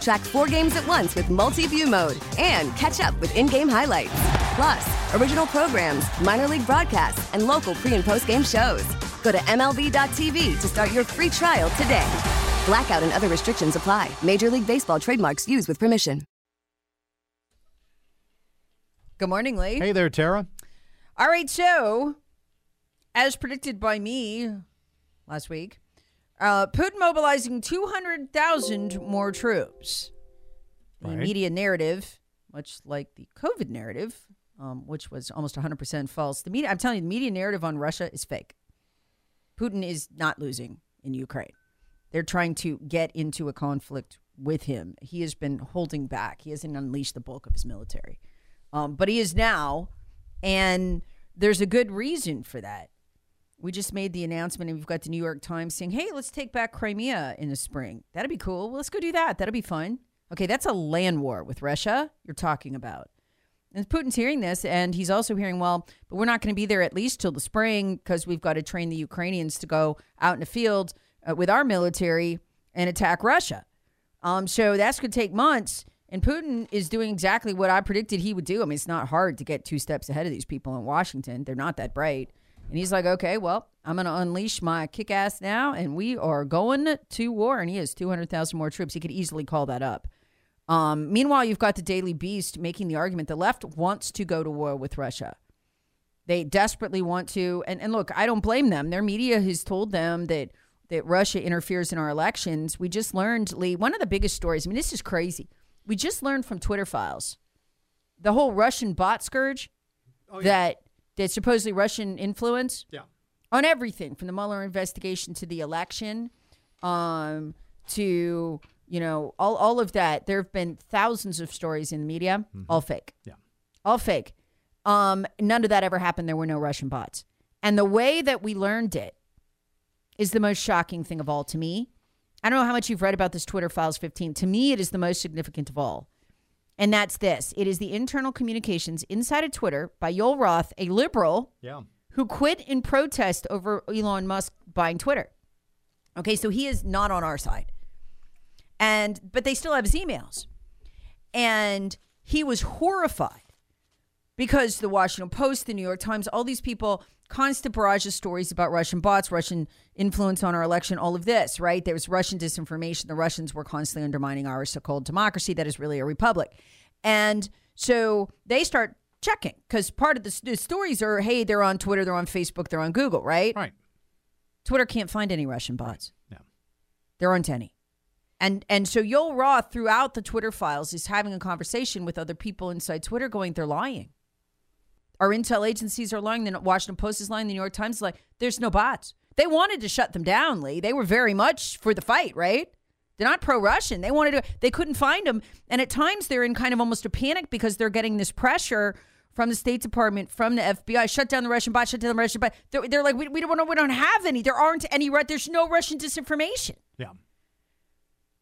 Track four games at once with multi view mode and catch up with in game highlights. Plus, original programs, minor league broadcasts, and local pre and post game shows. Go to MLB.tv to start your free trial today. Blackout and other restrictions apply. Major League Baseball trademarks used with permission. Good morning, Lee. Hey there, Tara. All right, so as predicted by me last week, uh, Putin mobilizing 200,000 more troops. The Right. media narrative, much like the COVID narrative, um, which was almost 100% false. The media, I'm telling you, the media narrative on Russia is fake. Putin is not losing in Ukraine. They're trying to get into a conflict with him. He has been holding back. He hasn't unleashed the bulk of his military. Um, but he is now, and there's a good reason for that. We just made the announcement, and we've got the New York Times saying, hey, let's take back Crimea in the spring. That'd be cool. Well, let's go do that. That'd be fun. Okay, that's a land war with Russia you're talking about. And Putin's hearing this, and he's also hearing, well, but we're not going to be there at least till the spring because we've got to train the Ukrainians to go out in the field uh, with our military and attack Russia. Um, so that's going to take months. And Putin is doing exactly what I predicted he would do. I mean, it's not hard to get two steps ahead of these people in Washington. They're not that bright. And he's like, okay, well, I'm going to unleash my kick ass now, and we are going to war. And he has 200,000 more troops. He could easily call that up. Um, meanwhile, you've got the Daily Beast making the argument the left wants to go to war with Russia. They desperately want to. And, and look, I don't blame them. Their media has told them that, that Russia interferes in our elections. We just learned, Lee, one of the biggest stories. I mean, this is crazy. We just learned from Twitter files the whole Russian bot scourge that, that supposedly Russian influence Yeah. on everything from the Mueller investigation to the election, um, to you know all all of that. There have been thousands of stories in the media, all fake. Yeah. all fake. Um, none of that ever happened. There were no Russian bots, and the way that we learned it is the most shocking thing of all to me. I don't know how much you've read about this Twitter Files 15. To me, it is the most significant of all. And that's this it is the internal communications inside of Twitter by Yoel Roth, a liberal Yeah. who quit in protest over Elon Musk buying Twitter. Okay, so he is not on our side. And but they still have his emails. And he was horrified because the Washington Post, the New York Times, all these people, constant barrage of stories about Russian bots, Russian influence on our election, all of this, right? There was Russian disinformation. The Russians were constantly undermining our so called democracy that is really a republic. And so they start checking because part of the, the stories are hey, they're on Twitter, they're on Facebook, they're on Google, right? Right. Twitter can't find any Russian bots. Yeah. There aren't any. And and so Yoel Roth throughout the Twitter files is having a conversation with other people inside Twitter going, they're lying. Our intel agencies are lying. The Washington Post is lying. The New York Times is lying. there's no bots. They wanted to shut them down, Lee. They were very much for the fight, right? They're not pro-Russian. They wanted to. They couldn't find them, and at times they're in kind of almost a panic because they're getting this pressure from the State Department, from the FBI, shut down the Russian bot, shut down the Russian bot. They're, they're like, we, we don't, we don't have any. There aren't any. There's no Russian disinformation. Yeah.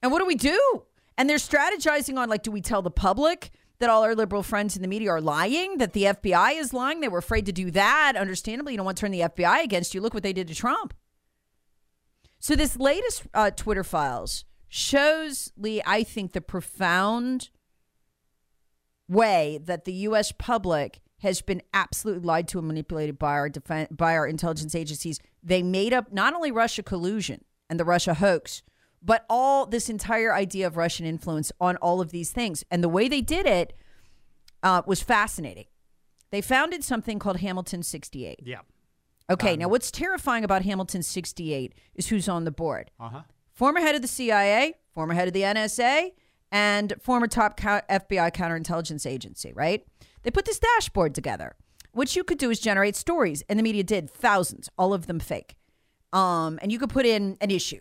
And what do we do? And they're strategizing on like, do we tell the public that all our liberal friends in the media are lying, that the FBI is lying? They were afraid to do that. Understandably, you don't want to turn the FBI against you. Look what they did to Trump. So this latest uh, Twitter files shows Lee, I think, the profound way that the U.S. public has been absolutely lied to and manipulated by our defen by our intelligence agencies. They made up not only Russia collusion and the Russia hoax, but all this entire idea of Russian influence on all of these things. And the way they did it uh, was fascinating. They founded something called Hamilton 68. Yeah. Okay, now what's terrifying about Hamilton 68 is who's on the board. Uh huh. Former head of the CIA, former head of the NSA, and former top FBI counterintelligence agency, right? They put this dashboard together. What you could do is generate stories, and the media did thousands, all of them fake. Um, and you could put in an issue,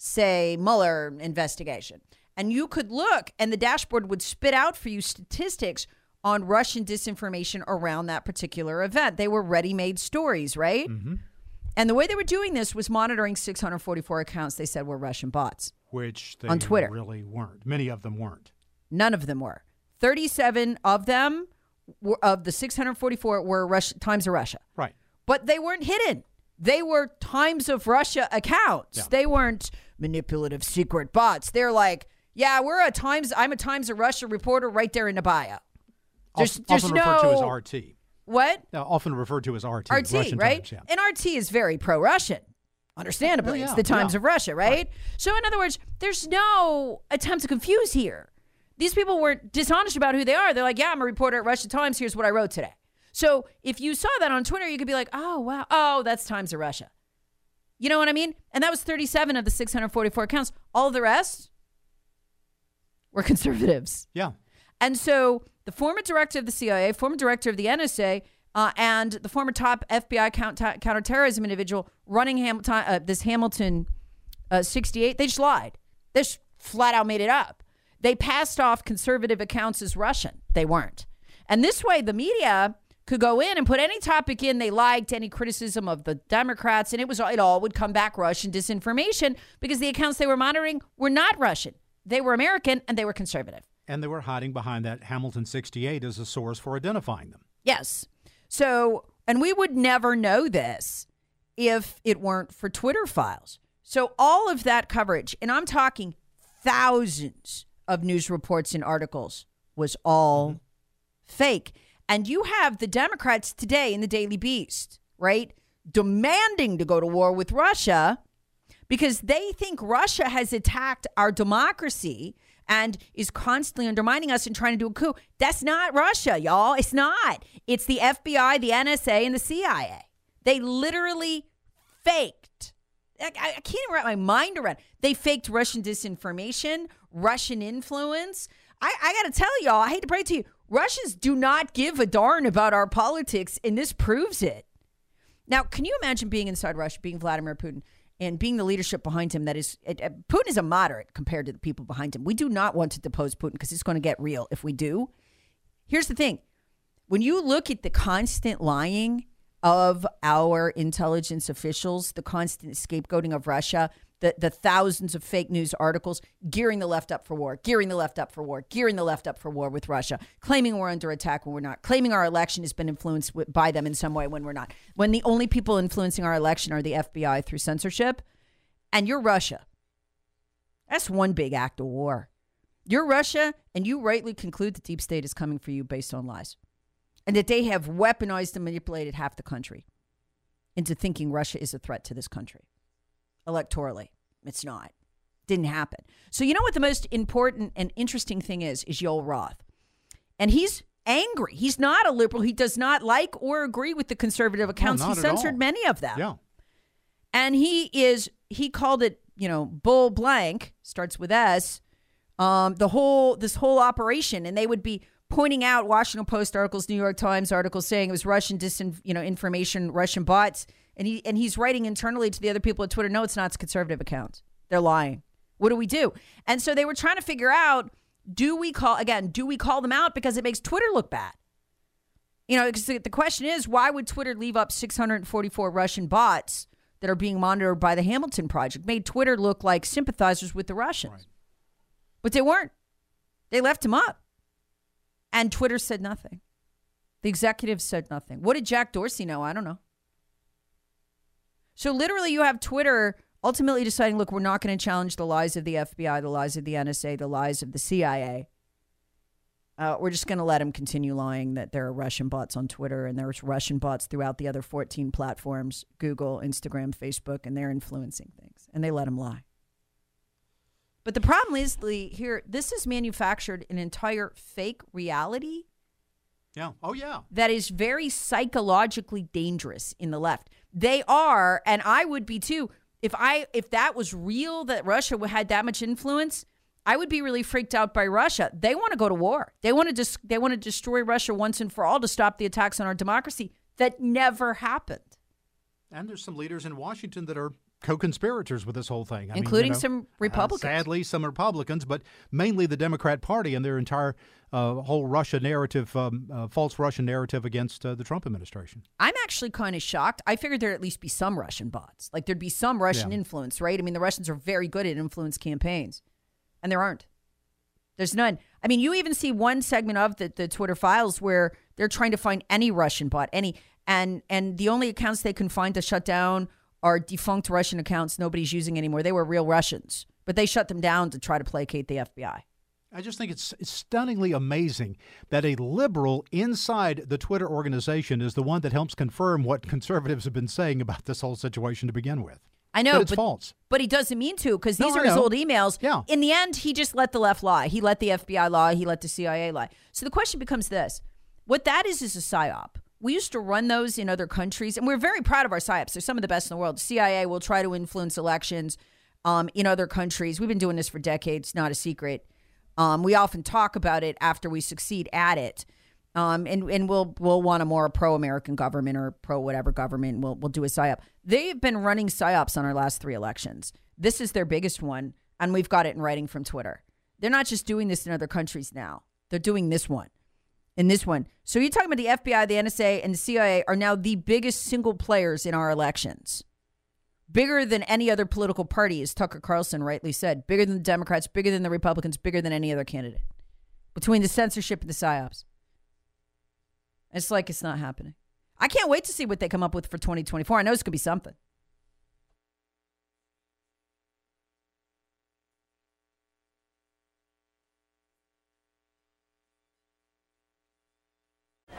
say Mueller investigation, and you could look, and the dashboard would spit out for you statistics on Russian disinformation around that particular event. They were ready made stories, right? Mm-hmm. And the way they were doing this was monitoring 644 accounts they said were Russian bots. Which they On Twitter. really weren't. Many of them weren't. None of them were. 37 of them, were, of the 644, were Russia, Times of Russia. Right. But they weren't hidden. They were Times of Russia accounts. Yeah. They weren't manipulative secret bots. They're like, yeah, we're a Times, I'm a Times of Russia reporter right there in the bio. There's, Often- there's often no. referred to as RT. What? Now, often referred to as RT. RT, Russian right? Times, yeah. And RT is very pro Russian. Understandably, Oh, yeah, it's the Times yeah. of Russia, right? So, in other words, there's no attempt to confuse here. These people weren't dishonest about who they are. They're like, yeah, I'm a reporter at Russia Times. Here's what I wrote today. So, if you saw that on Twitter, you could be like, oh, wow. Oh, that's Times of Russia. You know what I mean? And that was 37 of the 644 accounts. All the rest were conservatives. Yeah. And so the former director of the CIA, former director of the NSA, uh, and the former top FBI counter- counterterrorism individual running Hamilton, uh, this Hamilton uh, 68, they just lied. They just flat out made it up. They passed off conservative accounts as Russian. They weren't. And this way, the media could go in and put any topic in they liked, any criticism of the Democrats, and it was it all would come back Russian disinformation because the accounts they were monitoring were not Russian. They were American and they were conservative. And they were hiding behind that Hamilton 68 as a source for identifying them. Yes. So, and we would never know this if it weren't for Twitter files. So, all of that coverage, and I'm talking thousands of news reports and articles, was all mm-hmm. fake. And you have the Democrats today in the Daily Beast, right? Demanding to go to war with Russia because they think Russia has attacked our democracy and is constantly undermining us and trying to do a coup. That's not Russia, y'all. It's not. It's the FBI, the NSA, and the CIA. They literally faked. I, I can't even wrap my mind around. They faked Russian disinformation, Russian influence. I, I got to tell y'all, I hate to break to you, Russians do not give a darn about our politics, and this proves it. Now, can you imagine being inside Russia, being Vladimir Putin, and being the leadership behind him? That is, it, uh, Putin is a moderate compared to the people behind him. We do not want to depose Putin because it's going to get real if we do. Here's the thing when you look at the constant lying of our intelligence officials, the constant scapegoating of Russia, the, the thousands of fake news articles gearing the left up for war, gearing the left up for war, gearing the left up for war with Russia, claiming we're under attack when we're not, claiming our election has been influenced by them in some way when we're not, when the only people influencing our election are the FBI through censorship, and you're Russia. That's one big act of war. You're Russia, and you rightly conclude the deep state is coming for you based on lies. And that they have weaponized and manipulated half the country into thinking Russia is a threat to this country electorally. It's not. Didn't happen. So you know what the most important and interesting thing is is Yoel Roth. And he's angry. He's not a liberal. He does not like or agree with the conservative accounts. not he censored many of them Yeah. and he is he called it you know bull blank starts with s um, the whole this whole operation and they would be pointing out washington post articles new york times articles saying it was russian disin, you know information russian bots and he and he's writing internally to the other people at twitter no it's not it's conservative accounts they're lying what do we do and so they were trying to figure out do we call again do we call them out because it makes twitter look bad you know, because the the question is, why would Twitter leave up 644 Russian bots that are being monitored by the Hamilton Project? Made Twitter look like sympathizers with the Russians. But they weren't. They left them up. And Twitter said nothing. The executives said nothing. What did Jack Dorsey know? I don't know. So literally, you have Twitter ultimately deciding look, we're not going to challenge the lies of the FBI, the lies of the NSA, the lies of the CIA. Uh, we're just going to let them continue lying that there are Russian bots on Twitter and there's Russian bots throughout the other 14 platforms Google, Instagram, Facebook, and they're influencing things. And they let them lie. But the problem is, Lee, here, this is manufactured an entire fake reality Yeah. Oh, yeah. that is very psychologically dangerous in the left. They are, and I would be too. If I if that was real that Russia had that much influence, I would be really freaked out by Russia. They want to go to war. They want to dis- they want to destroy Russia once and for all to stop the attacks on our democracy. That never happened. And there's some leaders in Washington that are co-conspirators with this whole thing, I Including mean, you know, some Republicans. Uh, sadly, some Republicans, but mainly the Democrat Party and their entire uh, whole Russia narrative, um, uh, false Russian narrative against uh, the Trump administration. I'm actually kind of shocked. I figured there'd at least be some Russian bots. Like there'd be some Russian Yeah. influence, right? I mean, the Russians are very good at influence campaigns, and there aren't. There's none. I mean, you even see one segment of the, the Twitter files where they're trying to find any Russian bot, any, and and the only accounts they can find to shut down are defunct Russian accounts nobody's using anymore. They were real Russians, but they shut them down to try to placate the FBI. I just think it's, it's stunningly amazing that a liberal inside the Twitter organization is the one that helps confirm what conservatives have been saying about this whole situation to begin with. I know, That it's but, false. but he doesn't mean to because these I are his old emails. Yeah. In the end, he just let the left lie. He let the FBI lie. He let the CIA lie. So the question becomes this: What that is is a psyop. We used to run those in other countries, and we're very proud of our psyops. They're some of the best in the world. CIA will try to influence elections um, in other countries. We've been doing this for decades. Not a secret. Um, we often talk about it after we succeed at it. Um, and and we'll we'll want a more pro American government or pro whatever government. We'll we'll do a psyop. They've been running psyops on our last three elections. This is their biggest one, and we've got it in writing from Twitter. They're not just doing this in other countries now. They're doing this one, in this one. So you're talking about the FBI, the NSA, and the CIA are now the biggest single players in our elections. Bigger than any other political party, as Tucker Carlson rightly said. Bigger than the Democrats, bigger than the Republicans, bigger than any other candidate. Between the censorship and the psyops. It's like it's not happening. I can't wait to see what they come up with for 2024. I know it's going to be something.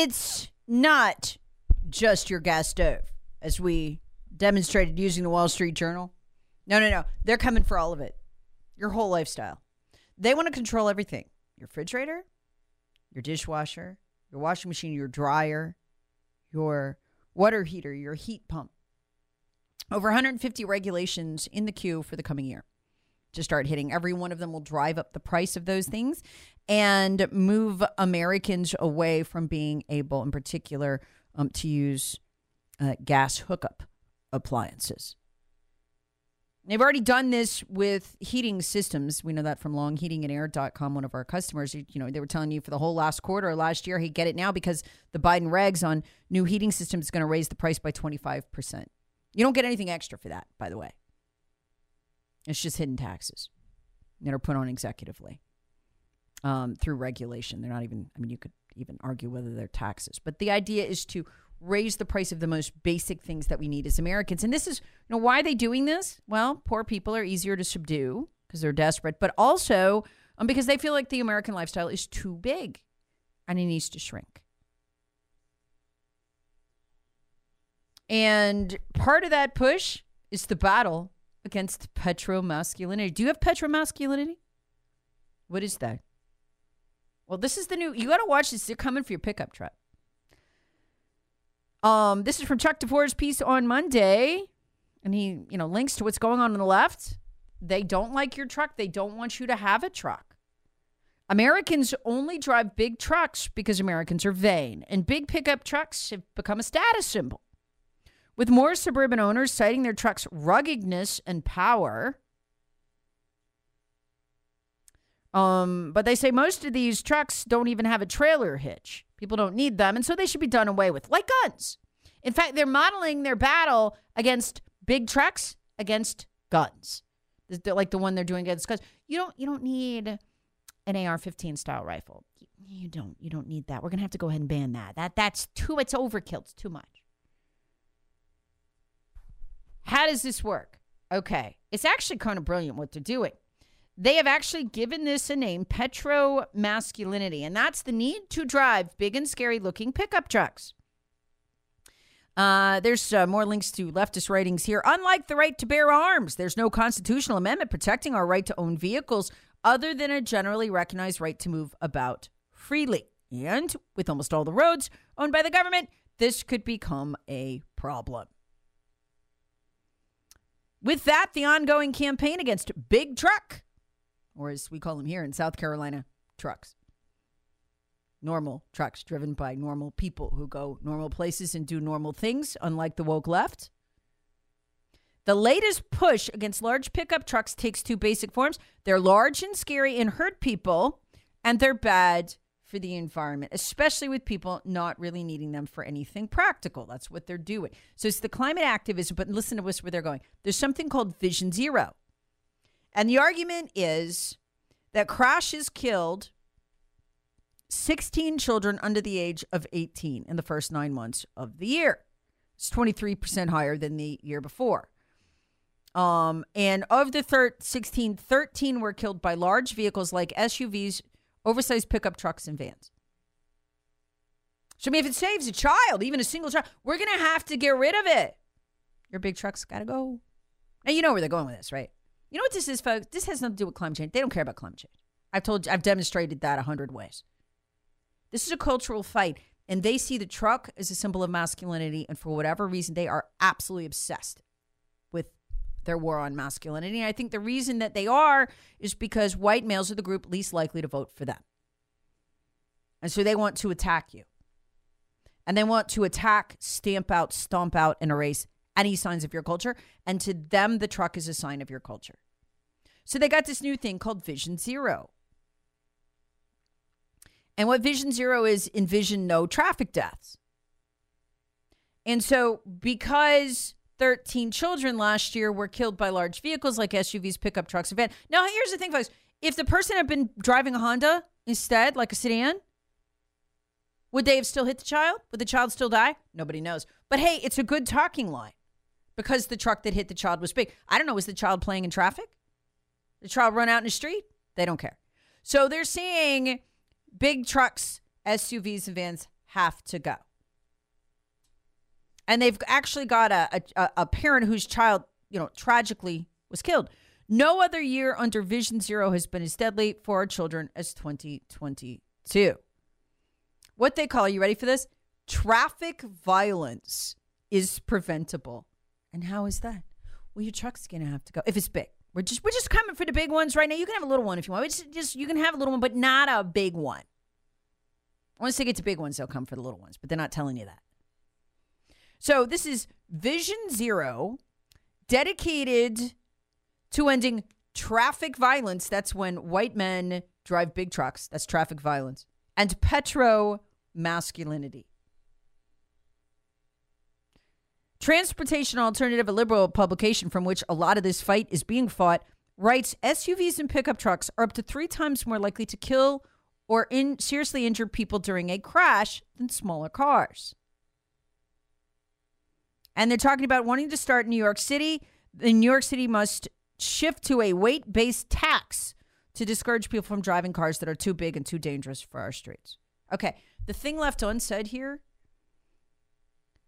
It's not just your gas stove, as we demonstrated using the Wall Street Journal. No, no, no. They're coming for all of it. Your whole lifestyle. They want to control everything your refrigerator, your dishwasher, your washing machine, your dryer, your water heater, your heat pump. Over 150 regulations in the queue for the coming year to start hitting. Every one of them will drive up the price of those things and move Americans away from being able, in particular, um, to use uh, gas hookup appliances. They've already done this with heating systems. We know that from longheatingandair.com, one of our customers. You you know, they were telling you for the whole last quarter last year, hey, get it now because the Biden regs on new heating systems is going to raise the price by 25%. You don't get anything extra for that, by the way. It's just hidden taxes that are put on executively um, through regulation. They're not even, I mean, you could even argue whether they're taxes. But the idea is to raise the price of the most basic things that we need as Americans. And this is, you know, why are they doing this? Well, poor people are easier to subdue because they're desperate, but also um, because they feel like the American lifestyle is too big and it needs to shrink. And part of that push is the battle against petromasculinity. Do you have petromasculinity? What is that? Well, this is the new. You got to watch this. They're coming for your pickup truck. Um, this is from Chuck DeVore's piece on Monday. And he, you know, links to what's going on on the left. They don't like your truck. They don't want you to have a truck. Americans only drive big trucks because Americans are vain, and big pickup trucks have become a status symbol. With more suburban owners citing their trucks' ruggedness and power, um, but they say most of these trucks don't even have a trailer hitch. People don't need them, and so they should be done away with, like guns. In fact, they're modeling their battle against big trucks against guns, like the one they're doing against guns. You don't, you don't need an AR-15 style rifle. You don't, you don't need that. We're gonna have to go ahead and ban that. That that's too. It's overkill. It's too much. How does this work? Okay, it's actually kind of brilliant what they're doing. They have actually given this a name, petro masculinity, and that's the need to drive big and scary looking pickup trucks. Uh, there's uh, more links to leftist writings here. Unlike the right to bear arms, there's no constitutional amendment protecting our right to own vehicles other than a generally recognized right to move about freely. And with almost all the roads owned by the government, this could become a problem. With that, the ongoing campaign against big truck, or as we call them here in South Carolina, trucks normal trucks driven by normal people who go normal places and do normal things, unlike the woke left. The latest push against large pickup trucks takes two basic forms they're large and scary and hurt people, and they're bad for the environment, especially with people not really needing them for anything practical. That's what they're doing. So it's the climate activism, but listen to us where they're going. There's something called Vision Zero. And the argument is that crashes killed 16 children under the age of 18 in the first nine months of the year. It's 23% higher than the year before. Um, and of the thir- 16, 13 were killed by large vehicles like SUVs, oversized pickup trucks, and vans. So, I mean, if it saves a child, even a single child, we're going to have to get rid of it. Your big trucks got to go. And you know where they're going with this, right? You know what this is, folks? This has nothing to do with climate change. They don't care about climate change. I've told you, I've demonstrated that a hundred ways. This is a cultural fight, and they see the truck as a symbol of masculinity, and for whatever reason, they are absolutely obsessed their war on masculinity. And I think the reason that they are is because white males are the group least likely to vote for them. And so they want to attack you. And they want to attack, stamp out, stomp out, and erase any signs of your culture. And to them, the truck is a sign of your culture. So they got this new thing called Vision Zero. And what Vision Zero is envision no traffic deaths. And so, because 13 children last year were killed by large vehicles like SUVs, pickup trucks, and vans. Now, here's the thing, folks. If the person had been driving a Honda instead, like a sedan, would they have still hit the child? Would the child still die? Nobody knows. But hey, it's a good talking line because the truck that hit the child was big. I don't know. Was the child playing in traffic? The child run out in the street? They don't care. So they're saying big trucks, SUVs, and vans have to go. And they've actually got a, a, a parent whose child, you know, tragically was killed. No other year under Vision Zero has been as deadly for our children as 2022. What they call, are you ready for this? Traffic violence is preventable. And how is that? Well, your truck's to have to go if it's big. We're just we're just coming for the big ones right now. You can have a little one if you want. It's just you can have a little one, but not a big one. Once they get to big ones, they'll come for the little ones, but they're not telling you that. So this is Vision Zero, dedicated to ending traffic violence. That's when white men drive big trucks. That's traffic violence. And petro masculinity. Transportation Alternative, a liberal publication from which a lot of this fight is being fought, writes SUVs and pickup trucks are up to three times more likely to kill or in, seriously injure people during a crash than smaller cars. And they're talking about wanting to start in New York City. In New York City must shift to a weight based tax to discourage people from driving cars that are too big and too dangerous for our streets. Okay, the thing left unsaid here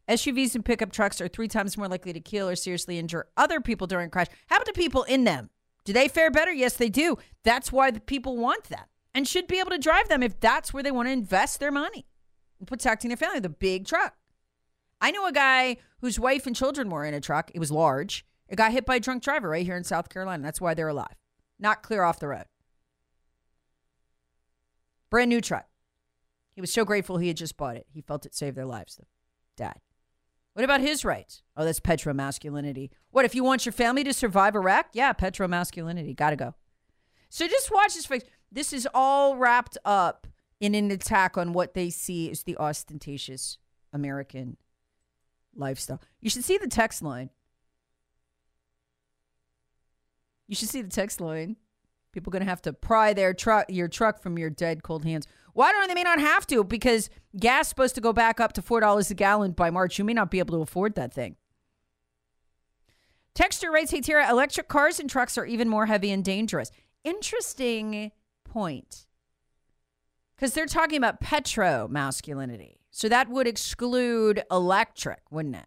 SUVs and pickup trucks are three times more likely to kill or seriously injure other people during a crash. How about the people in them? Do they fare better? Yes, they do. That's why the people want them and should be able to drive them if that's where they want to invest their money in protecting their family, the big truck. I know a guy whose wife and children were in a truck. It was large. It got hit by a drunk driver right here in South Carolina. That's why they're alive. Not clear off the road. Brand new truck. He was so grateful he had just bought it. He felt it saved their lives, the dad. What about his rights? Oh, that's petromasculinity. What, if you want your family to survive Iraq? Yeah, petromasculinity. Gotta go. So just watch this. This is all wrapped up in an attack on what they see as the ostentatious American lifestyle. You should see the text line. You should see the text line. People going to have to pry their truck, your truck from your dead cold hands. Why don't they may not have to? Because gas supposed to go back up to four dollars a gallon by March. You may not be able to afford that thing. Texture writes, "Hey Tara, electric cars and trucks are even more heavy and dangerous." Interesting point, because they're talking about petro masculinity, so that would exclude electric, wouldn't it?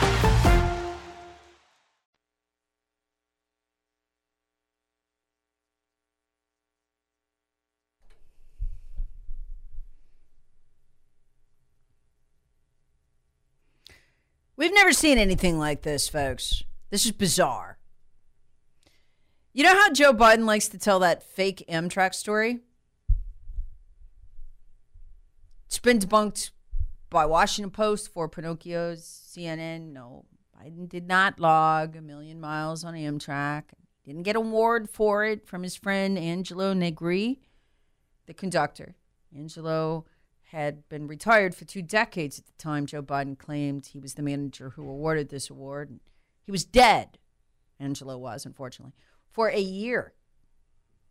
We've never seen anything like this, folks. This is bizarre. You know how Joe Biden likes to tell that fake Amtrak story? It's been debunked by Washington Post four Pinocchio's CNN. No, Biden did not log a million miles on Amtrak. Didn't get an award for it from his friend Angelo Negri, the conductor. Angelo had been retired for two decades at the time Joe Biden claimed he was the manager who awarded this award. He was dead, Angelo was, unfortunately, for a year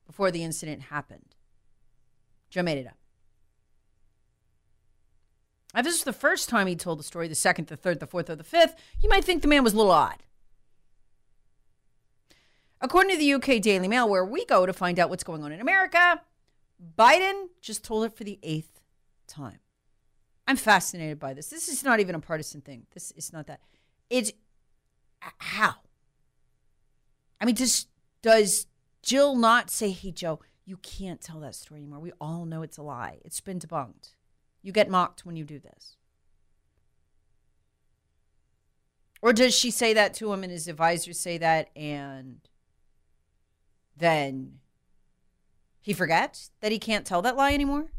before the incident happened. Joe made it up. If this is the first time he told the story, the second, the third, the fourth, or the fifth, you might think the man was a little odd. According to the UK Daily Mail, where we go to find out what's going on in America, Biden just told it for the eighth time. I'm fascinated by this. This is not even a partisan thing. This is not that. It's how. I mean, does does Jill not say, "Hey, Joe, you can't tell that story anymore. We all know it's a lie. It's been debunked. You get mocked when you do this." Or does she say that to him and his advisors say that and then he forgets that he can't tell that lie anymore?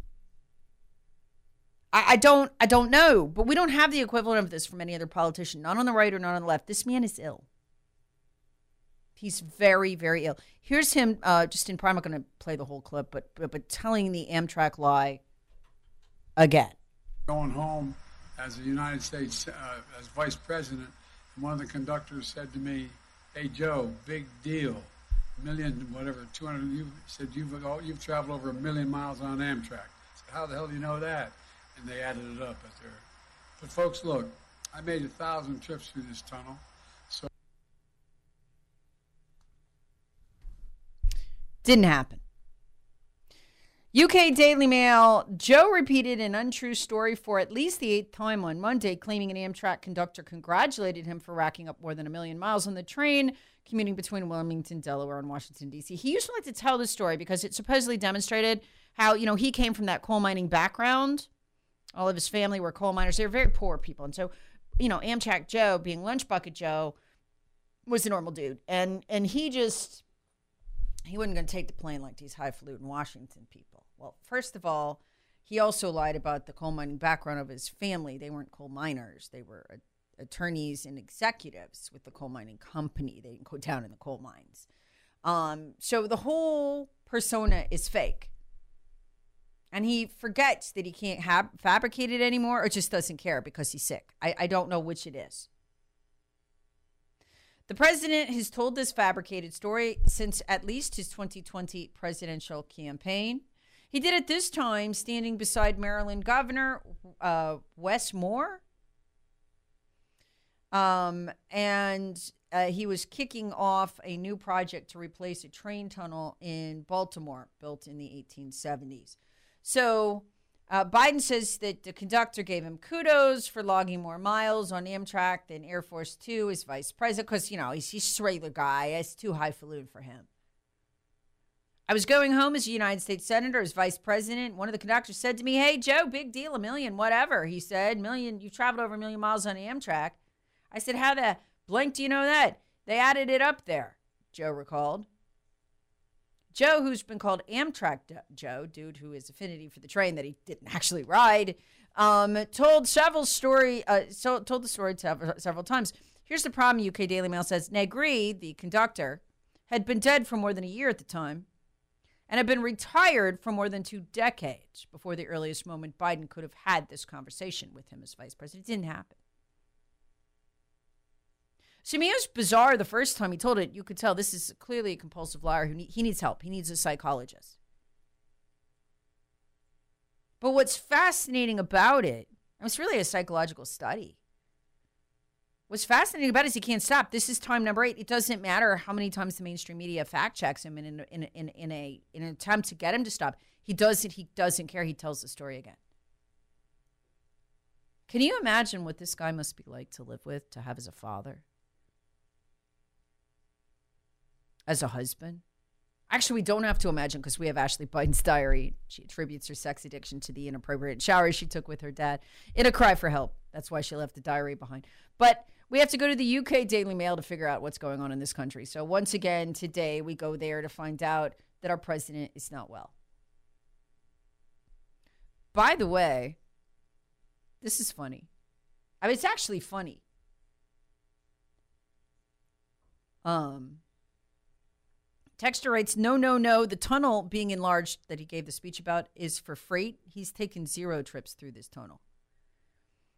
I, I don't I don't know, but we don't have the equivalent of this from any other politician, not on the right or not on the left. This man is ill. He's very, very ill. Here's him, uh, just in prime. I'm not going to play the whole clip, but, but but telling the Amtrak lie again. Going home as a United States uh, as vice president, one of the conductors said to me, "Hey Joe, big deal, million whatever, 200." You said you've you've traveled over a million miles on Amtrak. I said, How the hell do you know that? And they added it up at there. But folks, look, I made a thousand trips through this tunnel. So didn't happen. UK Daily Mail Joe repeated an untrue story for at least the eighth time on Monday, claiming an Amtrak conductor congratulated him for racking up more than a million miles on the train commuting between Wilmington, Delaware, and Washington, D.C. He used to like to tell this story because it supposedly demonstrated how, you know, he came from that coal mining background all of his family were coal miners. They were very poor people. And so, you know, Amtrak Joe, being Lunch Bucket Joe, was a normal dude. And and he just he wasn't going to take the plane like these highfalutin Washington people. Well, first of all, he also lied about the coal mining background of his family. They weren't coal miners. They were attorneys and executives with the coal mining company. They didn't go down in the coal mines. Um, so the whole persona is fake and he forgets that he can't have fabricate it anymore or just doesn't care because he's sick. I, I don't know which it is. The president has told this fabricated story since at least his 2020 presidential campaign. He did it this time standing beside Maryland Governor uh, Wes Moore. Um, and uh, he was kicking off a new project to replace a train tunnel in Baltimore built in the 1870s. So uh, Biden says that the conductor gave him kudos for logging more miles on Amtrak than Air Force Two as vice president because, you know, he's, he's a regular guy. It's too highfalutin for him. I was going home as a United States Senator, as vice president. One of the conductors said to me, Hey, Joe, big deal, a million, whatever. He said, Million, you've traveled over a million miles on Amtrak. I said, How the blank do you know that? They added it up there, Joe recalled. Joe, who's been called Amtrak Joe, dude who has affinity for the train that he didn't actually ride, um, told several story, uh, so, told the story several, several times. Here's the problem: UK Daily Mail says Negri, the conductor, had been dead for more than a year at the time, and had been retired for more than two decades before the earliest moment Biden could have had this conversation with him as vice president. It didn't happen. So, I mean, it was bizarre the first time he told it. You could tell this is clearly a compulsive liar who he needs help. He needs a psychologist. But what's fascinating about it, it's really a psychological study. What's fascinating about it is he can't stop. This is time number eight. It doesn't matter how many times the mainstream media fact checks him in, in, in, in, in, a, in an attempt to get him to stop. He doesn't, he doesn't care. He tells the story again. Can you imagine what this guy must be like to live with, to have as a father? As a husband. Actually, we don't have to imagine because we have Ashley Biden's diary. She attributes her sex addiction to the inappropriate showers she took with her dad in a cry for help. That's why she left the diary behind. But we have to go to the UK Daily Mail to figure out what's going on in this country. So once again, today we go there to find out that our president is not well. By the way, this is funny. I mean, it's actually funny. Um, Texter writes, no, no, no. The tunnel being enlarged that he gave the speech about is for freight. He's taken zero trips through this tunnel.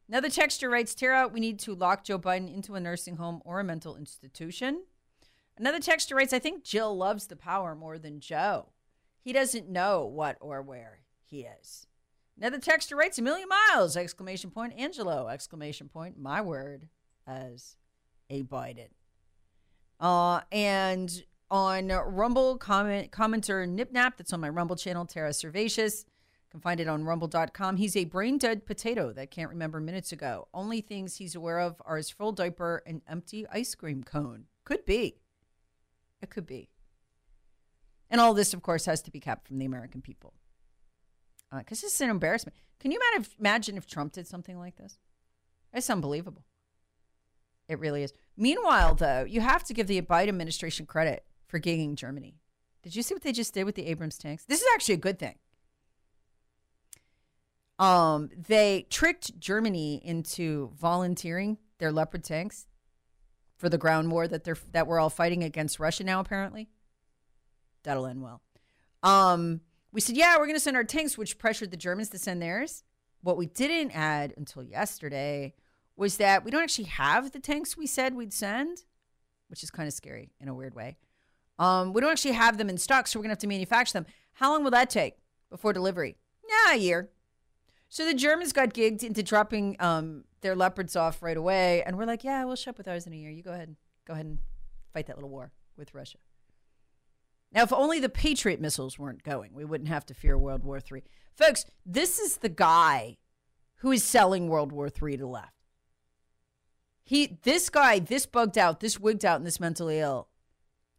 Another texter writes, Tara, we need to lock Joe Biden into a nursing home or a mental institution. Another texter writes, I think Jill loves the power more than Joe. He doesn't know what or where he is. Another texter writes, a million miles, exclamation point, Angelo, exclamation point, my word, as a Biden. Uh, and on Rumble comment commenter Nipnap that's on my Rumble channel, Tara Servatius. You can find it on rumble.com. He's a brain dead potato that can't remember minutes ago. Only things he's aware of are his full diaper and empty ice cream cone. Could be. It could be. And all this, of course, has to be kept from the American people. Because uh, this is an embarrassment. Can you imagine if Trump did something like this? It's unbelievable. It really is. Meanwhile, though, you have to give the Biden administration credit for gigging Germany. Did you see what they just did with the Abrams tanks? This is actually a good thing. Um, they tricked Germany into volunteering their Leopard tanks for the ground war that they're that we're all fighting against Russia now. Apparently, that'll end well. Um, we said, yeah, we're going to send our tanks, which pressured the Germans to send theirs. What we didn't add until yesterday was that we don't actually have the tanks we said we'd send, which is kind of scary in a weird way. Um, we don't actually have them in stock, so we're gonna have to manufacture them. How long will that take before delivery? Yeah, a year. So the Germans got gigged into dropping um, their leopards off right away, and we're like, yeah, we'll ship with ours in a year. You go ahead, go ahead and fight that little war with Russia. Now, if only the Patriot missiles weren't going, we wouldn't have to fear World War III. Folks, this is the guy who is selling World War III to the left. He, this guy, this bugged out, this wigged out, and this mentally ill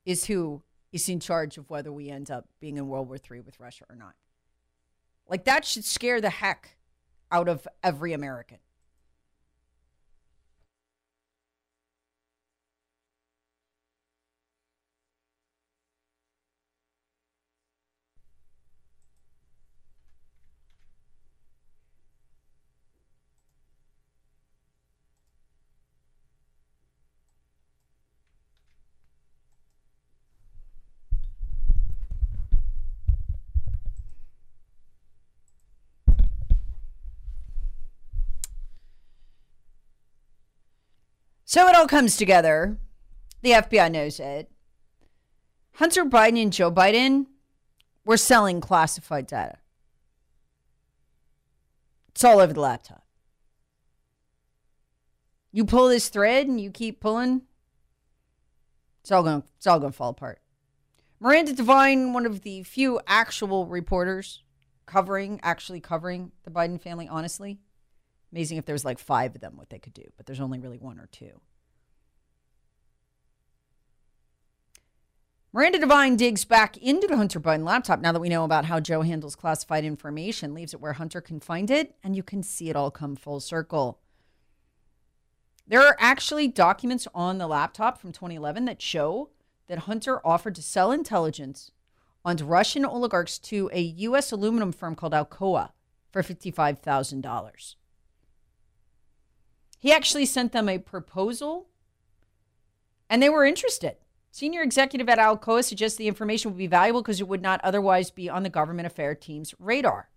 is who is in charge of whether we end up being in World War III with Russia or not. Like that should scare the heck out of every American. So it all comes together. The FBI knows it. Hunter Biden and Joe Biden were selling classified data. It's all over the laptop. You pull this thread and you keep pulling, it's all going it's all going to fall apart. Miranda Devine, one of the few actual reporters covering actually covering the Biden family honestly. Amazing if there was like 5 of them what they could do, but there's only really one or two. Miranda Devine digs back into the Hunter Biden laptop now that we know about how Joe handles classified information, leaves it where Hunter can find it, and you can see it all come full circle. There are actually documents on the laptop from 2011 that show that Hunter offered to sell intelligence on Russian oligarchs to a U.S. aluminum firm called Alcoa for $55,000. He actually sent them a proposal, and they were interested. Senior executive at Alcoa suggests the information would be valuable because it would not otherwise be on the government affair team's radar.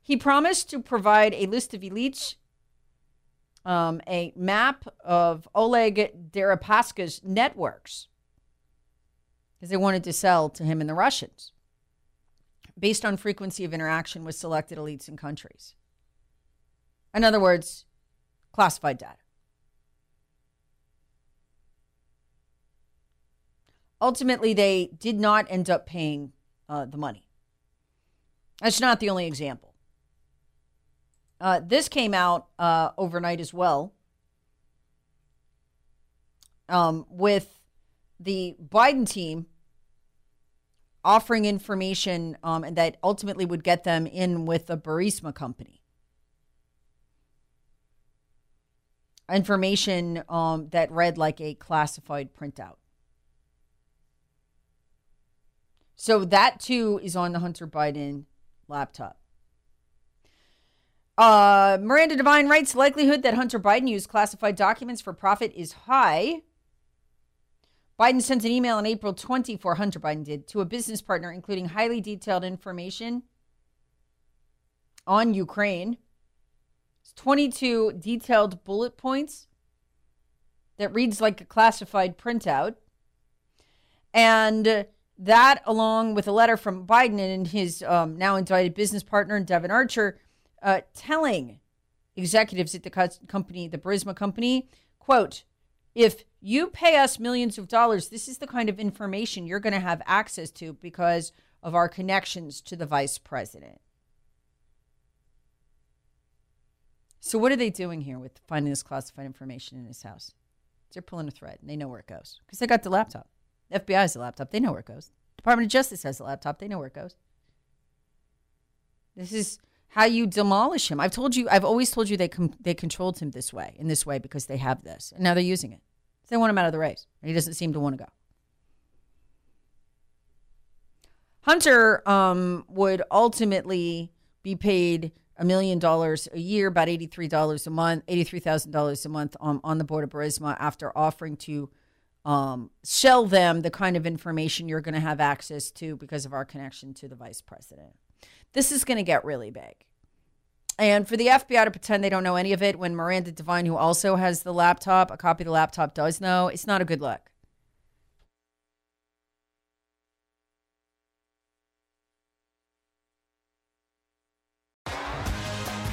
He promised to provide a list of elites, um, a map of Oleg Deripaska's networks, because they wanted to sell to him and the Russians, based on frequency of interaction with selected elites and countries. In other words, classified data. ultimately they did not end up paying uh, the money. That's not the only example. Uh, this came out uh, overnight as well um, with the Biden team offering information um, that ultimately would get them in with the Burisma company. Information um, that read like a classified printout. So that too is on the Hunter Biden laptop. Uh, Miranda Devine writes likelihood that Hunter Biden used classified documents for profit is high. Biden sent an email on April 24, Hunter Biden did, to a business partner, including highly detailed information on Ukraine. It's 22 detailed bullet points that reads like a classified printout. And that, along with a letter from Biden and his um, now indicted business partner, Devon Archer, uh, telling executives at the co- company, the Burisma company, quote, if you pay us millions of dollars, this is the kind of information you're going to have access to because of our connections to the vice president. So, what are they doing here with finding this classified information in his house? They're pulling a thread and they know where it goes because they got the laptop. FBI has a laptop. They know where it goes. Department of Justice has a laptop. They know where it goes. This is how you demolish him. I've told you. I've always told you they com- they controlled him this way, in this way, because they have this, and now they're using it. They want him out of the race, and he doesn't seem to want to go. Hunter um, would ultimately be paid a million dollars a year, about eighty-three dollars a month, eighty-three thousand dollars a month on, on the board of Burisma after offering to um, sell them the kind of information you're going to have access to because of our connection to the vice president. This is going to get really big. And for the FBI to pretend they don't know any of it when Miranda Devine, who also has the laptop, a copy of the laptop, does know, it's not a good look.